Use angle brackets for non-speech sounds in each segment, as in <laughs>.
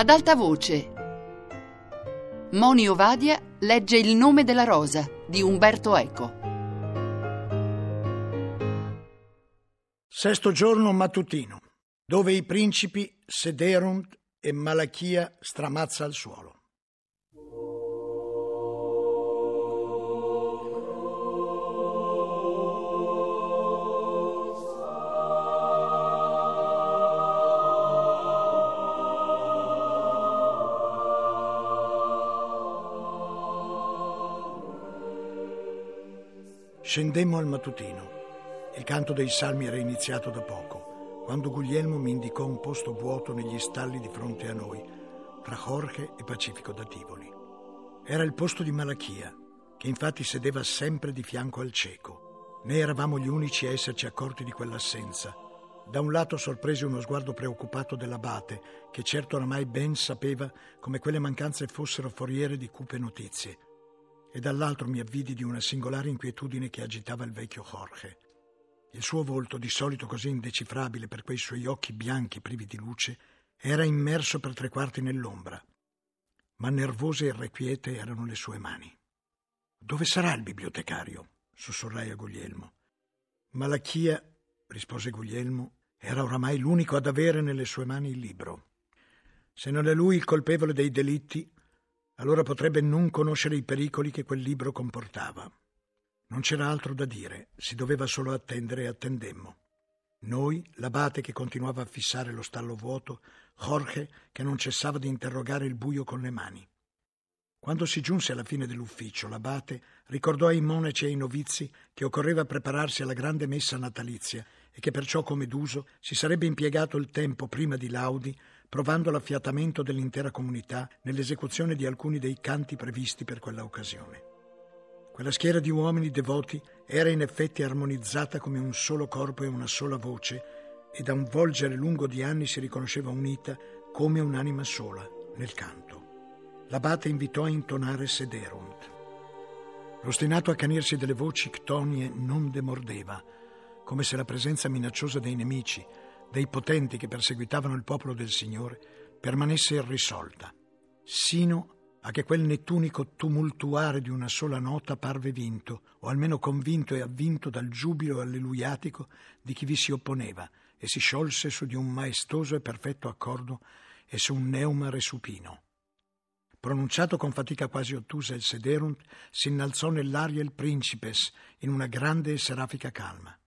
Ad alta voce. Moni Ovadia legge Il nome della rosa di Umberto Eco. Sesto giorno mattutino, dove i principi sederunt e Malachia stramazza al suolo. Scendemmo al mattutino. Il canto dei salmi era iniziato da poco, quando Guglielmo mi indicò un posto vuoto negli stalli di fronte a noi, tra Jorge e Pacifico da Tivoli. Era il posto di Malachia, che infatti sedeva sempre di fianco al cieco. Né eravamo gli unici a esserci accorti di quell'assenza. Da un lato sorprese uno sguardo preoccupato dell'abate, che certo oramai ben sapeva come quelle mancanze fossero foriere di cupe notizie e dall'altro mi avvidi di una singolare inquietudine che agitava il vecchio Jorge. Il suo volto, di solito così indecifrabile per quei suoi occhi bianchi privi di luce, era immerso per tre quarti nell'ombra, ma nervose e irrequiete erano le sue mani. Dove sarà il bibliotecario? sussurrai a Guglielmo. Malachia, rispose Guglielmo, era oramai l'unico ad avere nelle sue mani il libro. Se non è lui il colpevole dei delitti, allora potrebbe non conoscere i pericoli che quel libro comportava. Non c'era altro da dire, si doveva solo attendere e attendemmo. Noi, l'abate che continuava a fissare lo stallo vuoto, Jorge che non cessava di interrogare il buio con le mani. Quando si giunse alla fine dell'ufficio, l'abate ricordò ai monaci e ai novizi che occorreva prepararsi alla grande messa natalizia e che perciò, come d'uso, si sarebbe impiegato il tempo prima di laudi provando l'affiatamento dell'intera comunità nell'esecuzione di alcuni dei canti previsti per quella occasione. Quella schiera di uomini devoti era in effetti armonizzata come un solo corpo e una sola voce, e da un volgere lungo di anni si riconosceva unita come un'anima sola nel canto. L'abate invitò a intonare Sederunt. L'ostinato accanirsi delle voci ctonie non demordeva, come se la presenza minacciosa dei nemici, dei potenti che perseguitavano il popolo del Signore permanesse irrisolta, sino a che quel nettunico tumultuare di una sola nota parve vinto, o almeno convinto e avvinto dal giubilo alleluiatico di chi vi si opponeva, e si sciolse su di un maestoso e perfetto accordo e su un neuma resupino. Pronunciato con fatica quasi ottusa il sederunt, si innalzò nell'aria il principes in una grande e serafica calma.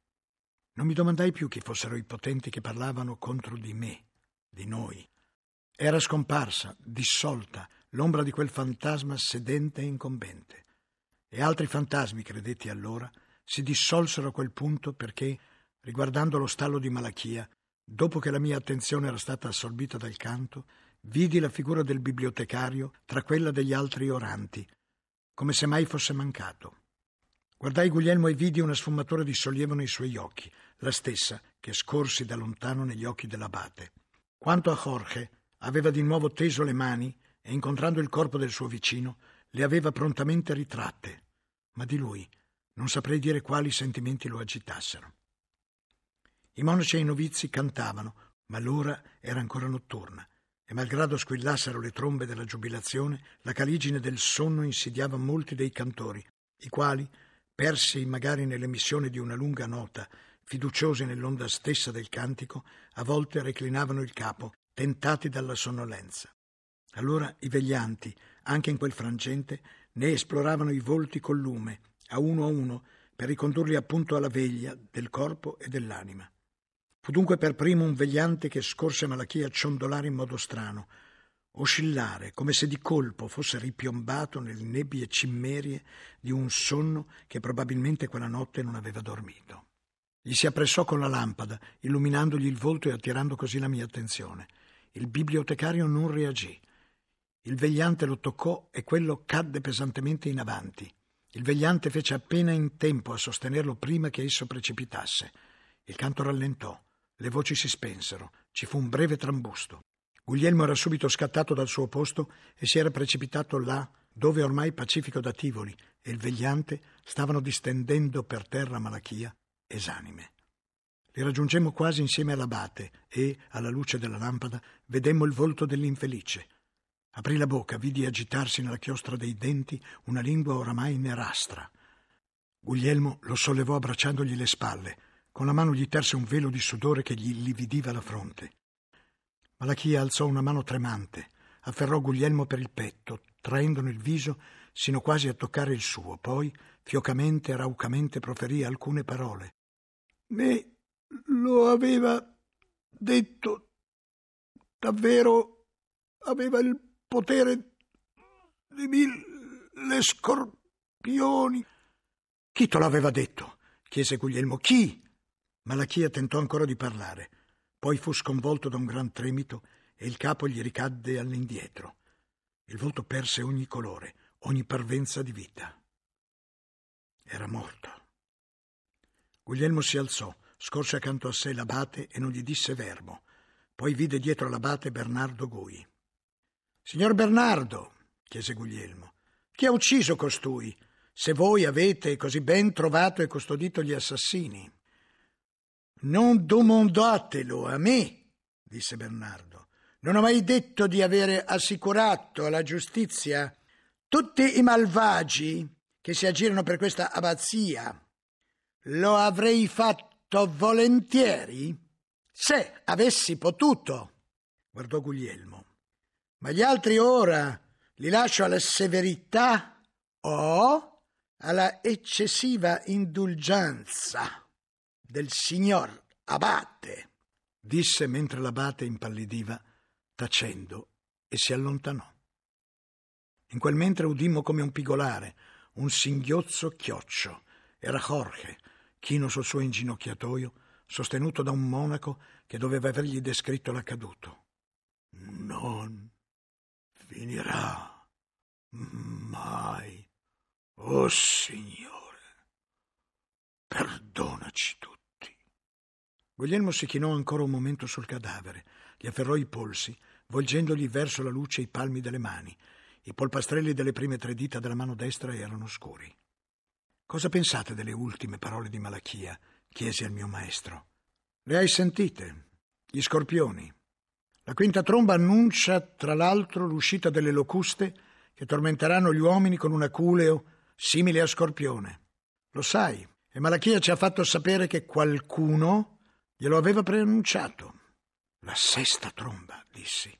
Non mi domandai più chi fossero i potenti che parlavano contro di me, di noi. Era scomparsa, dissolta, l'ombra di quel fantasma sedente e incombente. E altri fantasmi, credetti allora, si dissolsero a quel punto perché, riguardando lo stallo di Malachia, dopo che la mia attenzione era stata assorbita dal canto, vidi la figura del bibliotecario tra quella degli altri oranti, come se mai fosse mancato. Guardai Guglielmo e vidi una sfumatura di sollievo nei suoi occhi, la stessa che scorsi da lontano negli occhi dell'abate. Quanto a Jorge, aveva di nuovo teso le mani e, incontrando il corpo del suo vicino, le aveva prontamente ritratte, ma di lui non saprei dire quali sentimenti lo agitassero. I monaci e i novizi cantavano, ma l'ora era ancora notturna e malgrado squillassero le trombe della giubilazione, la caligine del sonno insidiava molti dei cantori, i quali, persi magari nell'emissione di una lunga nota, fiduciosi nell'onda stessa del cantico, a volte reclinavano il capo, tentati dalla sonnolenza. Allora i veglianti, anche in quel frangente, ne esploravano i volti col lume, a uno a uno, per ricondurli appunto alla veglia del corpo e dell'anima. Fu dunque per primo un vegliante che scorse Malachia ciondolare in modo strano, oscillare come se di colpo fosse ripiombato nelle nebbie cimmerie di un sonno che probabilmente quella notte non aveva dormito. Gli si appressò con la lampada, illuminandogli il volto e attirando così la mia attenzione. Il bibliotecario non reagì. Il vegliante lo toccò e quello cadde pesantemente in avanti. Il vegliante fece appena in tempo a sostenerlo prima che esso precipitasse. Il canto rallentò, le voci si spensero, ci fu un breve trambusto. Guglielmo era subito scattato dal suo posto e si era precipitato là, dove ormai Pacifico da Tivoli e il vegliante stavano distendendo per terra Malachia esanime. Li raggiungemmo quasi insieme all'abate e, alla luce della lampada, vedemmo il volto dell'infelice. Aprì la bocca, vidi agitarsi nella chiostra dei denti una lingua oramai nerastra. Guglielmo lo sollevò abbracciandogli le spalle. Con la mano gli terse un velo di sudore che gli lividiva la fronte. Malachia alzò una mano tremante, afferrò Guglielmo per il petto, traendone il viso sino quasi a toccare il suo, poi, fiocamente e raucamente, proferì alcune parole. Me lo aveva detto davvero aveva il potere di mille scorpioni. Chi te l'aveva detto? chiese Guglielmo. Chi? Malachia tentò ancora di parlare, poi fu sconvolto da un gran tremito e il capo gli ricadde all'indietro. Il volto perse ogni colore, ogni parvenza di vita. Era morto. Guglielmo si alzò, scorse accanto a sé l'abate e non gli disse verbo. Poi vide dietro l'abate Bernardo Gui. Signor Bernardo, chiese Guglielmo, chi ha ucciso costui? Se voi avete così ben trovato e custodito gli assassini. Non domandatelo a me, disse Bernardo. Non ho mai detto di avere assicurato alla giustizia tutti i malvagi che si aggirano per questa abbazia. Lo avrei fatto volentieri se avessi potuto. Guardò Guglielmo. Ma gli altri ora li lascio alla severità o alla eccessiva indulgenza del signor Abate, disse mentre l'abate impallidiva, tacendo, e si allontanò. In quel mentre udimmo come un pigolare, un singhiozzo chioccio. Era Jorge, chino sul suo inginocchiatoio, sostenuto da un monaco che doveva avergli descritto l'accaduto. Non finirà mai. Oh Signore, perdonaci tutti. Guglielmo si chinò ancora un momento sul cadavere, gli afferrò i polsi, volgendogli verso la luce i palmi delle mani i polpastrelli delle prime tre dita della mano destra erano scuri. Cosa pensate delle ultime parole di Malachia? chiesi al mio maestro. Le hai sentite? Gli scorpioni. La quinta tromba annuncia, tra l'altro, l'uscita delle locuste che tormenteranno gli uomini con un aculeo simile a scorpione. Lo sai, e Malachia ci ha fatto sapere che qualcuno glielo aveva preannunciato. La sesta tromba, dissi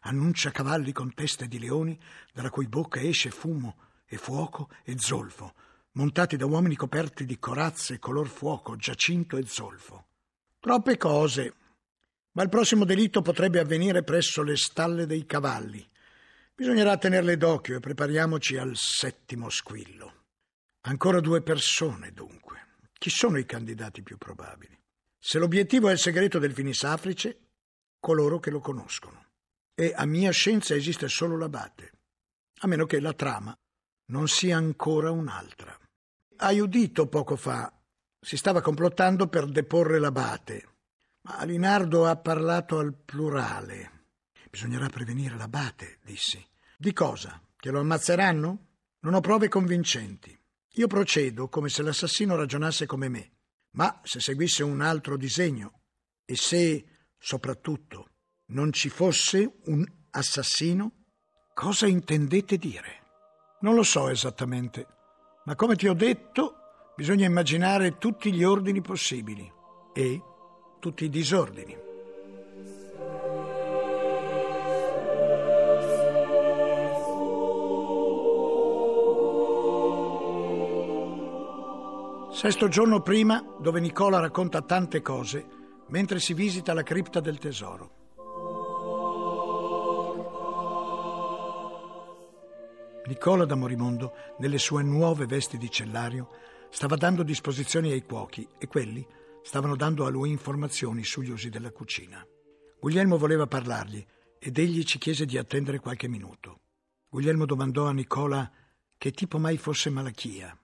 annuncia cavalli con teste di leoni, dalla cui bocca esce fumo e fuoco e zolfo, montati da uomini coperti di corazze color fuoco, giacinto e zolfo. Troppe cose. Ma il prossimo delitto potrebbe avvenire presso le stalle dei cavalli. Bisognerà tenerle d'occhio e prepariamoci al settimo squillo. Ancora due persone, dunque. Chi sono i candidati più probabili? Se l'obiettivo è il segreto del finisafrice, coloro che lo conoscono e a mia scienza esiste solo l'abate, a meno che la trama non sia ancora un'altra. Hai udito poco fa, si stava complottando per deporre l'abate, ma Linardo ha parlato al plurale. Bisognerà prevenire l'abate, dissi. Di cosa? Che lo ammazzeranno? Non ho prove convincenti. Io procedo come se l'assassino ragionasse come me, ma se seguisse un altro disegno e se, soprattutto, non ci fosse un assassino? Cosa intendete dire? Non lo so esattamente, ma come ti ho detto, bisogna immaginare tutti gli ordini possibili e tutti i disordini. Sesto giorno prima, dove Nicola racconta tante cose, mentre si visita la cripta del tesoro. Nicola da Morimondo, nelle sue nuove vesti di cellario, stava dando disposizioni ai cuochi e quelli stavano dando a lui informazioni sugli usi della cucina. Guglielmo voleva parlargli ed egli ci chiese di attendere qualche minuto. Guglielmo domandò a Nicola che tipo mai fosse Malachia.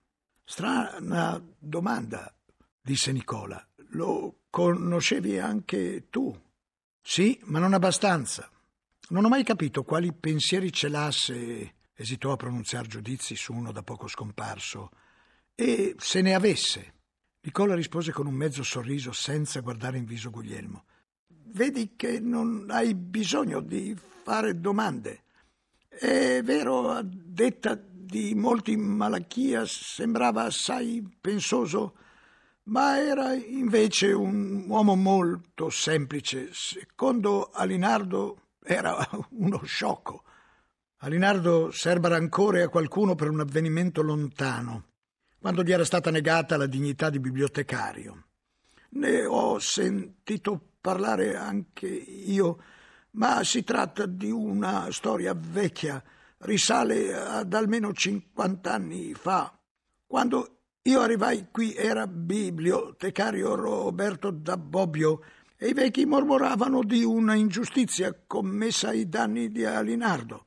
Strana domanda, disse Nicola. Lo conoscevi anche tu? Sì, ma non abbastanza. Non ho mai capito quali pensieri celasse Esitò a pronunziare giudizi su uno da poco scomparso. E se ne avesse. Nicola rispose con un mezzo sorriso senza guardare in viso Guglielmo. Vedi che non hai bisogno di fare domande. È vero, a detta di molti Malachia sembrava assai pensoso, ma era invece un uomo molto semplice. Secondo Alinardo era <laughs> uno sciocco. Alinardo serba rancore a qualcuno per un avvenimento lontano, quando gli era stata negata la dignità di bibliotecario. Ne ho sentito parlare anche io, ma si tratta di una storia vecchia, risale ad almeno 50 anni fa, quando io arrivai qui era bibliotecario Roberto da Bobbio e i vecchi mormoravano di una ingiustizia commessa ai danni di Alinardo.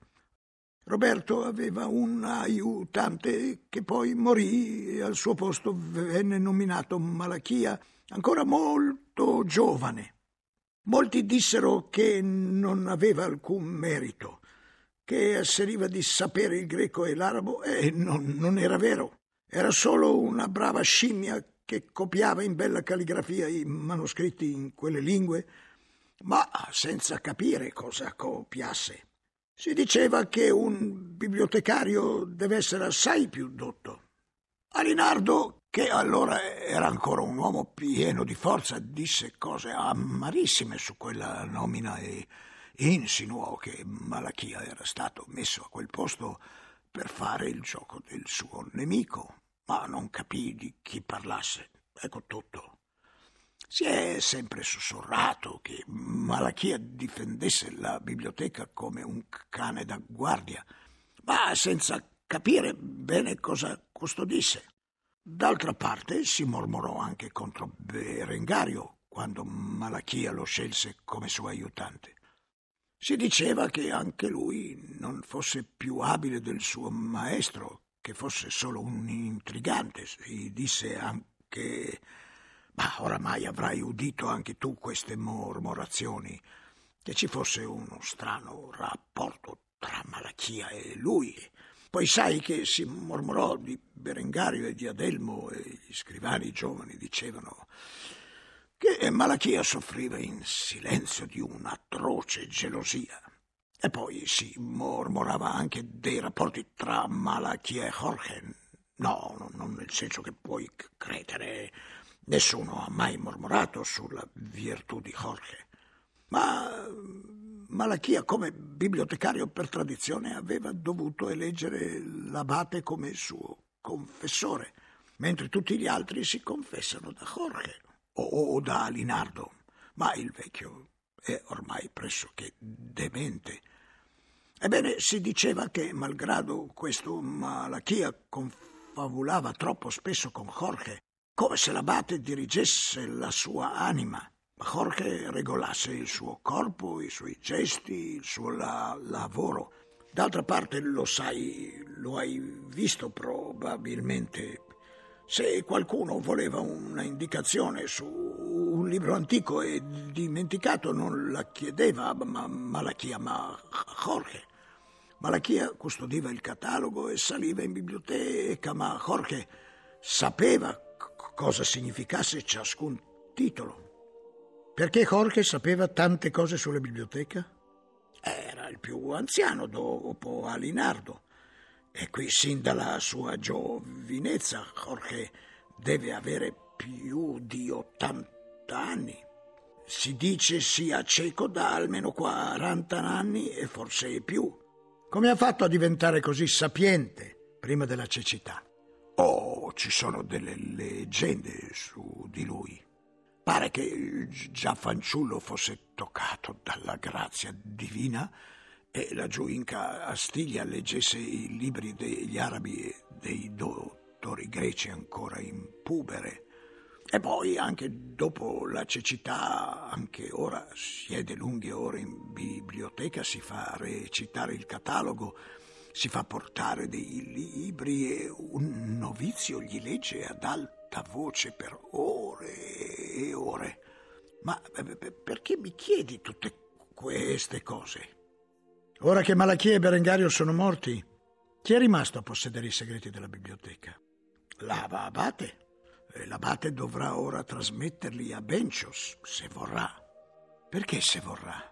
Roberto aveva un aiutante che poi morì e al suo posto venne nominato Malachia, ancora molto giovane. Molti dissero che non aveva alcun merito, che asseriva di sapere il greco e l'arabo e non, non era vero. Era solo una brava scimmia che copiava in bella calligrafia i manoscritti in quelle lingue, ma senza capire cosa copiasse. Si diceva che un bibliotecario deve essere assai più dotto. Alinardo, che allora era ancora un uomo pieno di forza, disse cose amarissime su quella nomina e insinuò che Malachia era stato messo a quel posto per fare il gioco del suo nemico, ma non capì di chi parlasse. Ecco tutto. Si è sempre sussurrato che Malachia difendesse la biblioteca come un cane da guardia, ma senza capire bene cosa custodisse. D'altra parte si mormorò anche contro Berengario quando Malachia lo scelse come suo aiutante. Si diceva che anche lui non fosse più abile del suo maestro, che fosse solo un intrigante. Si disse anche ma oramai avrai udito anche tu queste mormorazioni, che ci fosse uno strano rapporto tra Malachia e lui. Poi sai che si mormorò di Berengario e di Adelmo e gli scrivani giovani dicevano che Malachia soffriva in silenzio di un'atroce gelosia. E poi si mormorava anche dei rapporti tra Malachia e Jorge. No, non nel senso che puoi credere Nessuno ha mai mormorato sulla virtù di Jorge, ma Malachia come bibliotecario per tradizione aveva dovuto eleggere l'abate come suo confessore, mentre tutti gli altri si confessano da Jorge o, o da Linardo, ma il vecchio è ormai pressoché demente. Ebbene, si diceva che, malgrado questo Malachia confabulava troppo spesso con Jorge come se l'abate dirigesse la sua anima, ma Jorge regolasse il suo corpo, i suoi gesti, il suo la- lavoro. D'altra parte lo sai, lo hai visto probabilmente. Se qualcuno voleva una indicazione su un libro antico e dimenticato, non la chiedeva ma, ma la chiama Jorge. Malachia custodiva il catalogo e saliva in biblioteca, ma Jorge sapeva cosa significasse ciascun titolo. Perché Jorge sapeva tante cose sulla biblioteca? Era il più anziano dopo Alinardo e qui sin dalla sua giovinezza Jorge deve avere più di 80 anni. Si dice sia cieco da almeno 40 anni e forse più. Come ha fatto a diventare così sapiente prima della cecità? Oh, ci sono delle leggende su di lui. Pare che già fanciullo fosse toccato dalla grazia divina e laggiù in Castiglia leggesse i libri degli arabi e dei dottori greci ancora in pubere. E poi anche dopo la cecità, anche ora siede lunghe ore in biblioteca, si fa recitare il catalogo si fa portare dei libri e un novizio gli legge ad alta voce per ore e ore. Ma perché mi chiedi tutte queste cose? Ora che Malachia e Berengario sono morti, chi è rimasto a possedere i segreti della biblioteca? L'abate. e l'abate dovrà ora trasmetterli a Bencio, se vorrà. Perché se vorrà?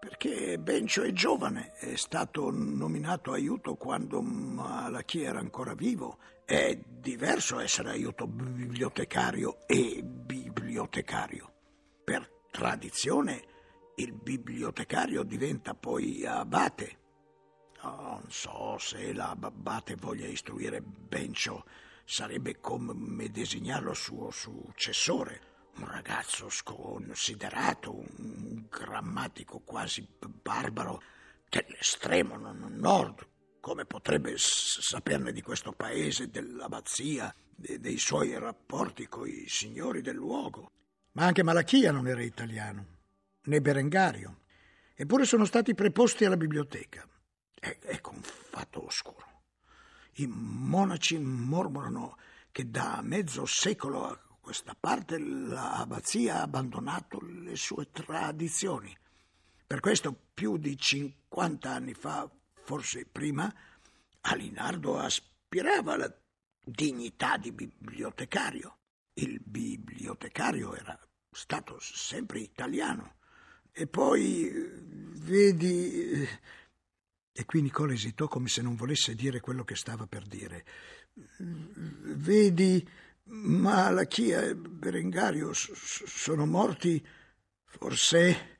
Perché Bencio è giovane, è stato nominato aiuto quando Malachia era ancora vivo. È diverso essere aiuto bibliotecario e bibliotecario. Per tradizione il bibliotecario diventa poi abate. Non so se l'abate voglia istruire Bencio, sarebbe come designarlo suo successore un ragazzo sconsiderato, un grammatico quasi barbaro dell'estremo nord. Come potrebbe saperne di questo paese, dell'abbazia, dei suoi rapporti con i signori del luogo? Ma anche Malachia non era italiano, né Berengario. Eppure sono stati preposti alla biblioteca. È, ecco un fatto oscuro. I monaci mormorano che da mezzo secolo questa parte l'abbazia ha abbandonato le sue tradizioni. Per questo più di 50 anni fa, forse prima, Alinardo aspirava alla dignità di bibliotecario. Il bibliotecario era stato sempre italiano. E poi, vedi... E qui Nicola esitò come se non volesse dire quello che stava per dire. Vedi Malachia e Berengario sono morti forse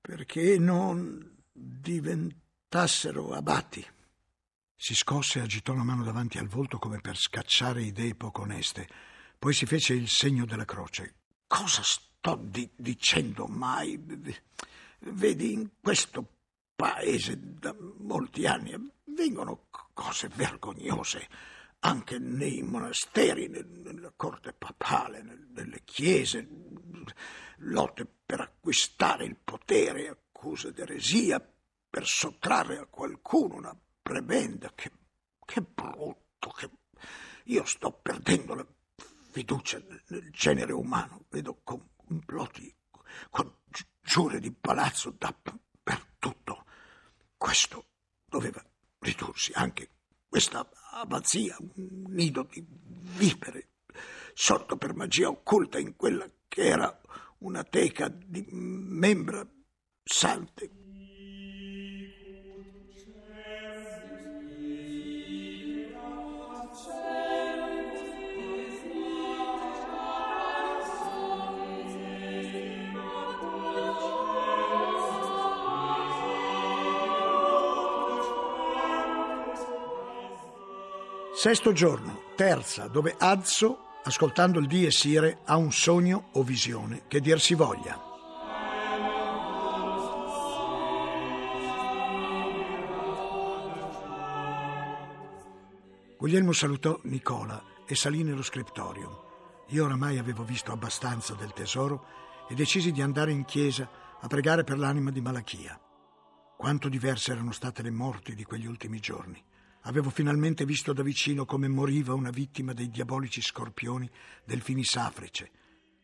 perché non diventassero abati. Si scosse e agitò la mano davanti al volto come per scacciare idee poco oneste. Poi si fece il segno della croce. Cosa sto di- dicendo mai? Vedi, in questo paese da molti anni avvengono cose vergognose anche nei monasteri, nella corte papale, nelle chiese, lotte per acquistare il potere, accuse d'eresia, per sottrarre a qualcuno una prebenda. Che, che brutto, che... io sto perdendo la fiducia nel genere umano, vedo complotti, congiure di palazzo dappertutto. Questo doveva ridursi anche questa abbazia, un nido di vipere, sorto per magia occulta in quella che era una teca di membra sante Sesto giorno, terza, dove Azzo, ascoltando il die sire, ha un sogno o visione che dir si voglia. Guglielmo salutò Nicola e salì nello scriptorium. Io oramai avevo visto abbastanza del tesoro e decisi di andare in chiesa a pregare per l'anima di Malachia. Quanto diverse erano state le morti di quegli ultimi giorni. Avevo finalmente visto da vicino come moriva una vittima dei diabolici scorpioni del Finisafrice.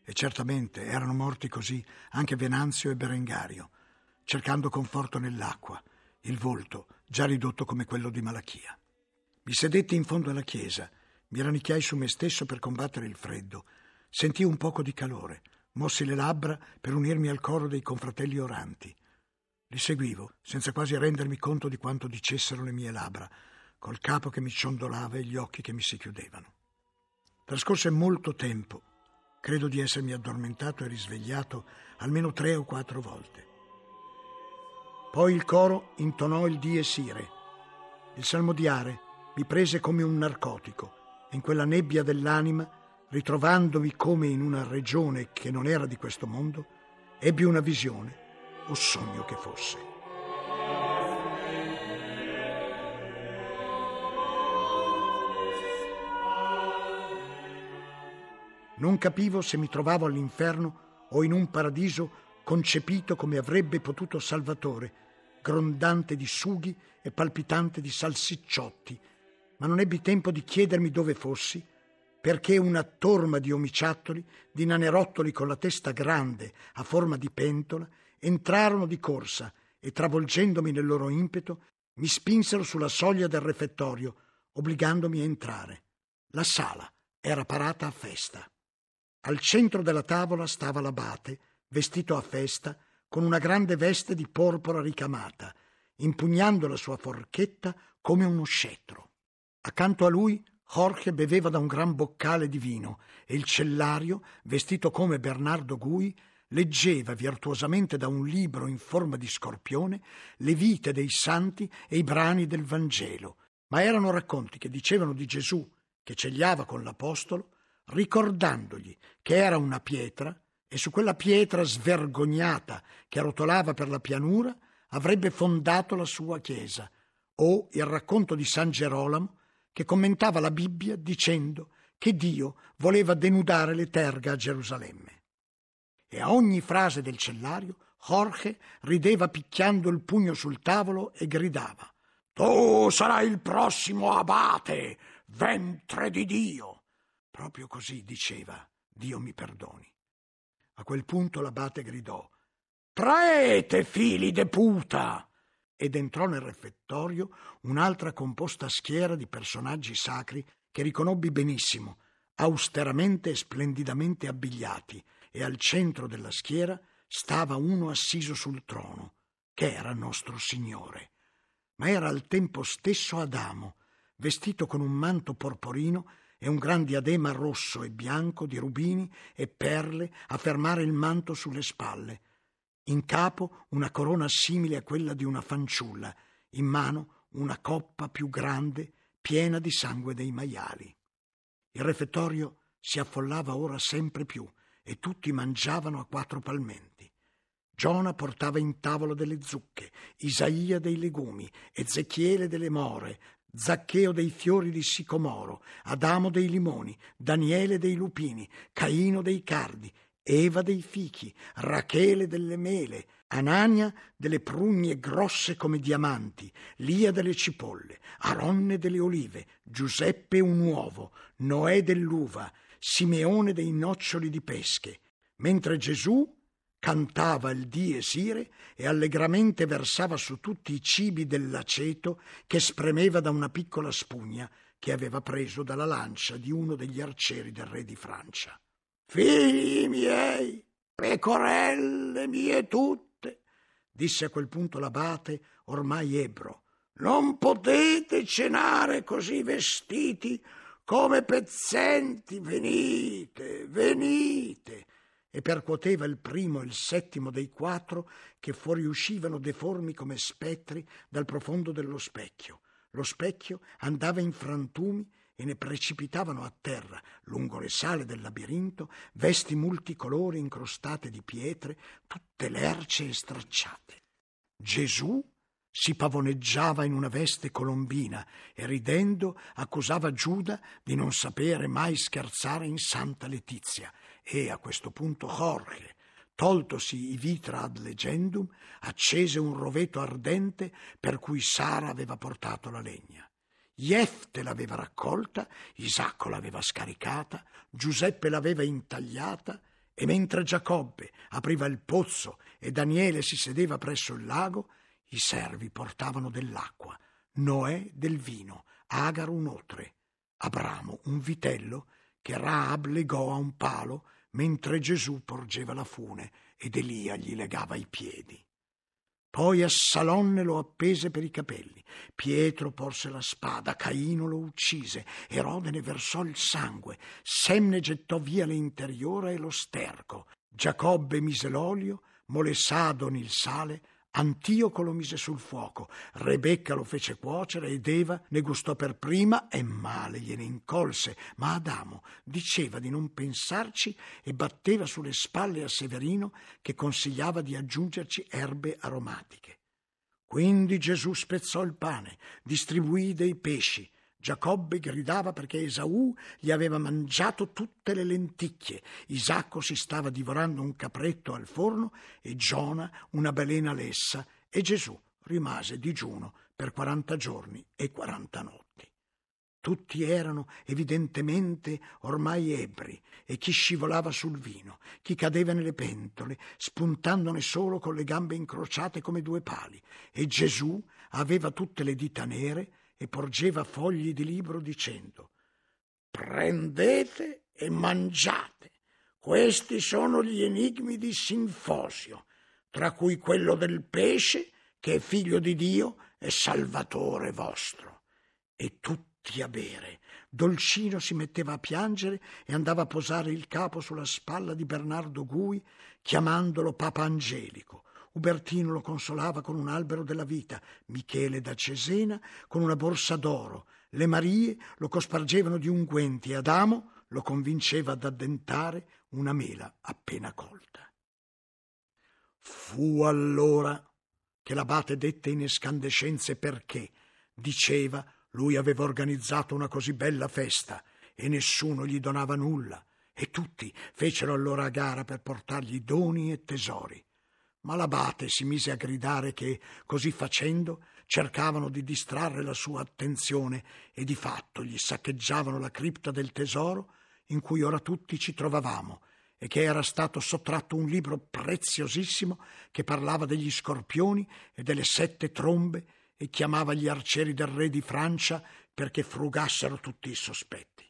E certamente erano morti così anche Venanzio e Berengario, cercando conforto nell'acqua, il volto già ridotto come quello di Malachia. Mi sedetti in fondo alla chiesa, mi rannicchiai su me stesso per combattere il freddo. Sentii un poco di calore, mossi le labbra per unirmi al coro dei confratelli oranti. Li seguivo, senza quasi rendermi conto di quanto dicessero le mie labbra, col capo che mi ciondolava e gli occhi che mi si chiudevano. Trascorse molto tempo. Credo di essermi addormentato e risvegliato almeno tre o quattro volte. Poi il coro intonò il die sire. Il salmodiare mi prese come un narcotico e in quella nebbia dell'anima, ritrovandomi come in una regione che non era di questo mondo, ebbi una visione o sogno che fosse. Non capivo se mi trovavo all'inferno o in un paradiso concepito come avrebbe potuto Salvatore, grondante di sughi e palpitante di salsicciotti, ma non ebbi tempo di chiedermi dove fossi, perché una torma di omiciattoli, di nanerottoli con la testa grande a forma di pentola, entrarono di corsa e, travolgendomi nel loro impeto, mi spinsero sulla soglia del refettorio, obbligandomi a entrare. La sala era parata a festa. Al centro della tavola stava l'abate, vestito a festa, con una grande veste di porpora ricamata, impugnando la sua forchetta come uno scettro. Accanto a lui Jorge beveva da un gran boccale di vino e il cellario, vestito come Bernardo Gui, leggeva virtuosamente da un libro in forma di scorpione le vite dei santi e i brani del Vangelo, ma erano racconti che dicevano di Gesù che cegliava con l'Apostolo, ricordandogli che era una pietra e su quella pietra svergognata che rotolava per la pianura avrebbe fondato la sua chiesa, o il racconto di San Gerolamo che commentava la Bibbia dicendo che Dio voleva denudare le terga a Gerusalemme. E a ogni frase del cellario Jorge rideva picchiando il pugno sul tavolo e gridava Tu sarai il prossimo abate, ventre di Dio. Proprio così diceva, Dio mi perdoni. A quel punto l'abate gridò Traete, figli de puta! ed entrò nel refettorio un'altra composta schiera di personaggi sacri che riconobbi benissimo, austeramente e splendidamente abbigliati, e al centro della schiera stava uno assiso sul trono, che era nostro Signore. Ma era al tempo stesso Adamo, vestito con un manto porporino e un gran diadema rosso e bianco di rubini e perle a fermare il manto sulle spalle, in capo una corona simile a quella di una fanciulla, in mano una coppa più grande piena di sangue dei maiali. Il refettorio si affollava ora sempre più e tutti mangiavano a quattro palmenti. Giona portava in tavola delle zucche, Isaia dei legumi, Ezechiele delle more, Zaccheo dei fiori di sicomoro, Adamo dei limoni, Daniele dei lupini, Caino dei cardi, Eva dei fichi, Rachele delle mele, Anania delle prugne grosse come diamanti, Lia delle cipolle, Aronne delle olive, Giuseppe un uovo, Noè dell'uva, Simeone dei noccioli di pesche, mentre Gesù cantava il die sire e allegramente versava su tutti i cibi dell'aceto che spremeva da una piccola spugna che aveva preso dalla lancia di uno degli arcieri del re di Francia. Figli miei, pecorelle mie tutte, disse a quel punto l'abate, ormai ebro, non potete cenare così vestiti come pezzenti, venite, venite. E percuoteva il primo e il settimo dei quattro che fuoriuscivano deformi come spettri dal profondo dello specchio. Lo specchio andava in frantumi e ne precipitavano a terra, lungo le sale del labirinto, vesti multicolori incrostate di pietre, tutte lerce e stracciate. Gesù si pavoneggiava in una veste colombina e ridendo accusava Giuda di non sapere mai scherzare in Santa Letizia e a questo punto Jorge, toltosi i vitra ad legendum, accese un roveto ardente per cui Sara aveva portato la legna. Jefte l'aveva raccolta, Isacco l'aveva scaricata, Giuseppe l'aveva intagliata e mentre Giacobbe apriva il pozzo e Daniele si sedeva presso il lago, i servi portavano dell'acqua, Noè del vino, Agar un otre, Abramo un vitello che Raab legò a un palo mentre Gesù porgeva la fune ed Elia gli legava i piedi. Poi Assalonne lo appese per i capelli, Pietro porse la spada, Caino lo uccise, Erode ne versò il sangue, Semne gettò via l'interiore e lo sterco, Giacobbe mise l'olio, Molesadon il sale, Antioco lo mise sul fuoco, Rebecca lo fece cuocere ed Eva ne gustò per prima e male gliene incolse, ma Adamo diceva di non pensarci e batteva sulle spalle a Severino che consigliava di aggiungerci erbe aromatiche. Quindi Gesù spezzò il pane, distribuì dei pesci, Giacobbe gridava perché Esaù gli aveva mangiato tutte le lenticchie, Isacco si stava divorando un capretto al forno e Giona una balena lessa e Gesù rimase digiuno per quaranta giorni e quaranta notti. Tutti erano evidentemente ormai ebbri e chi scivolava sul vino, chi cadeva nelle pentole, spuntandone solo con le gambe incrociate come due pali, e Gesù aveva tutte le dita nere e porgeva fogli di libro dicendo Prendete e mangiate. Questi sono gli enigmi di Sinfosio, tra cui quello del pesce, che è figlio di Dio e salvatore vostro. E tutti a bere. Dolcino si metteva a piangere e andava a posare il capo sulla spalla di Bernardo Gui, chiamandolo Papa Angelico. Ubertino lo consolava con un albero della vita, Michele da Cesena con una borsa d'oro, le Marie lo cospargevano di unguenti e Adamo lo convinceva ad addentare una mela appena colta. Fu allora che l'abate dette in escandescenze perché, diceva, lui aveva organizzato una così bella festa e nessuno gli donava nulla, e tutti fecero allora a gara per portargli doni e tesori. Ma l'abate si mise a gridare che, così facendo, cercavano di distrarre la sua attenzione e di fatto gli saccheggiavano la cripta del tesoro in cui ora tutti ci trovavamo e che era stato sottratto un libro preziosissimo che parlava degli scorpioni e delle sette trombe e chiamava gli arcieri del re di Francia perché frugassero tutti i sospetti.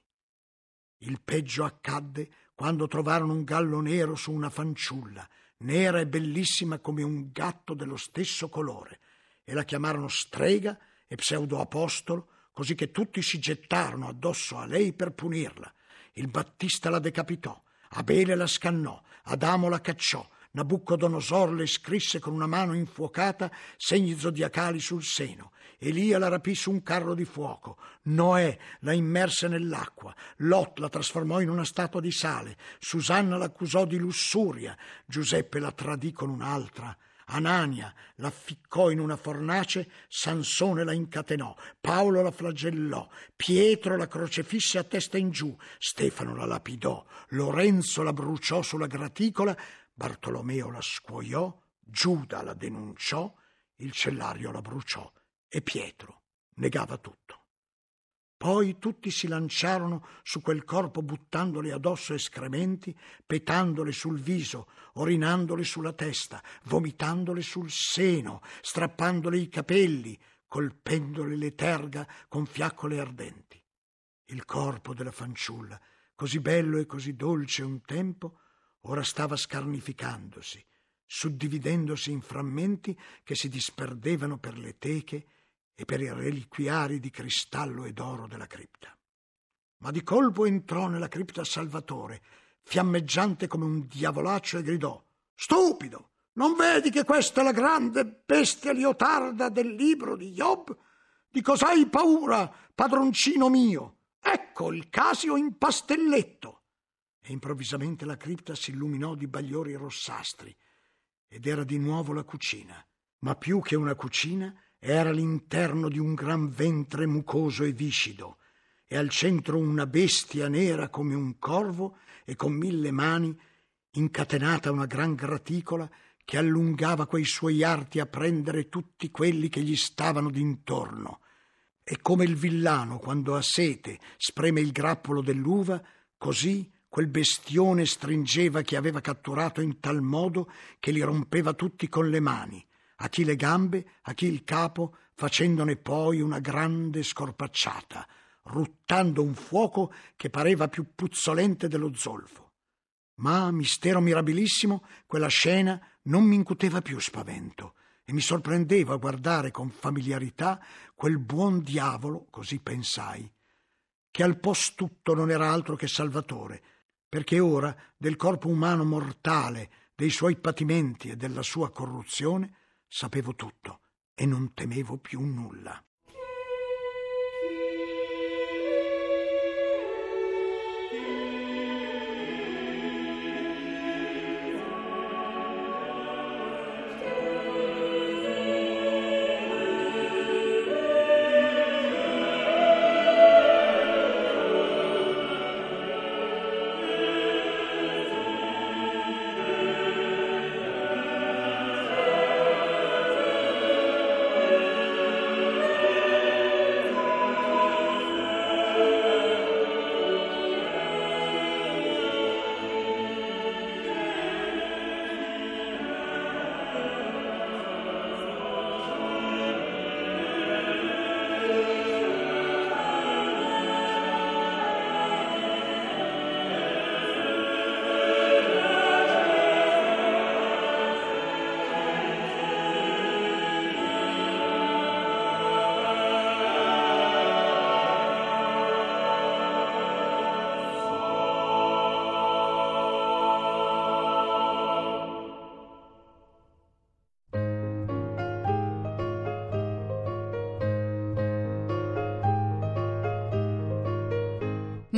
Il peggio accadde quando trovarono un gallo nero su una fanciulla nera e bellissima come un gatto dello stesso colore, e la chiamarono strega e pseudoapostolo, così che tutti si gettarono addosso a lei per punirla. Il Battista la decapitò, Abele la scannò, Adamo la cacciò, Nabucodonosor le scrisse con una mano infuocata segni zodiacali sul seno. Elia la rapì su un carro di fuoco. Noè la immerse nell'acqua. Lot la trasformò in una statua di sale. Susanna l'accusò di lussuria. Giuseppe la tradì con un'altra. Anania la ficcò in una fornace, Sansone la incatenò, Paolo la flagellò, Pietro la crocefisse a testa in giù, Stefano la lapidò, Lorenzo la bruciò sulla graticola, Bartolomeo la scuoiò, Giuda la denunciò, il cellario la bruciò e Pietro negava tutto. Poi tutti si lanciarono su quel corpo buttandole addosso escrementi, petandole sul viso, orinandole sulla testa, vomitandole sul seno, strappandole i capelli, colpendole le terga con fiaccole ardenti. Il corpo della fanciulla, così bello e così dolce un tempo, ora stava scarnificandosi, suddividendosi in frammenti che si disperdevano per le teche e per i reliquiari di cristallo ed oro della cripta. Ma di colpo entrò nella cripta Salvatore, fiammeggiante come un diavolaccio, e gridò: Stupido! Non vedi che questa è la grande bestia liotarda del libro di Job? Di cos'hai paura, padroncino mio? Ecco il casio in pastelletto e improvvisamente la cripta si illuminò di bagliori rossastri ed era di nuovo la cucina, ma più che una cucina era l'interno di un gran ventre mucoso e viscido e al centro una bestia nera come un corvo e con mille mani incatenata una gran graticola che allungava quei suoi arti a prendere tutti quelli che gli stavano d'intorno. E come il villano quando ha sete spreme il grappolo dell'uva, così quel bestione stringeva chi aveva catturato in tal modo che li rompeva tutti con le mani, a chi le gambe, a chi il capo, facendone poi una grande scorpacciata, ruttando un fuoco che pareva più puzzolente dello zolfo. Ma, mistero mirabilissimo, quella scena non mi incuteva più spavento e mi sorprendeva guardare con familiarità quel buon diavolo, così pensai, che al post tutto non era altro che Salvatore, perché ora del corpo umano mortale, dei suoi patimenti e della sua corruzione, sapevo tutto e non temevo più nulla.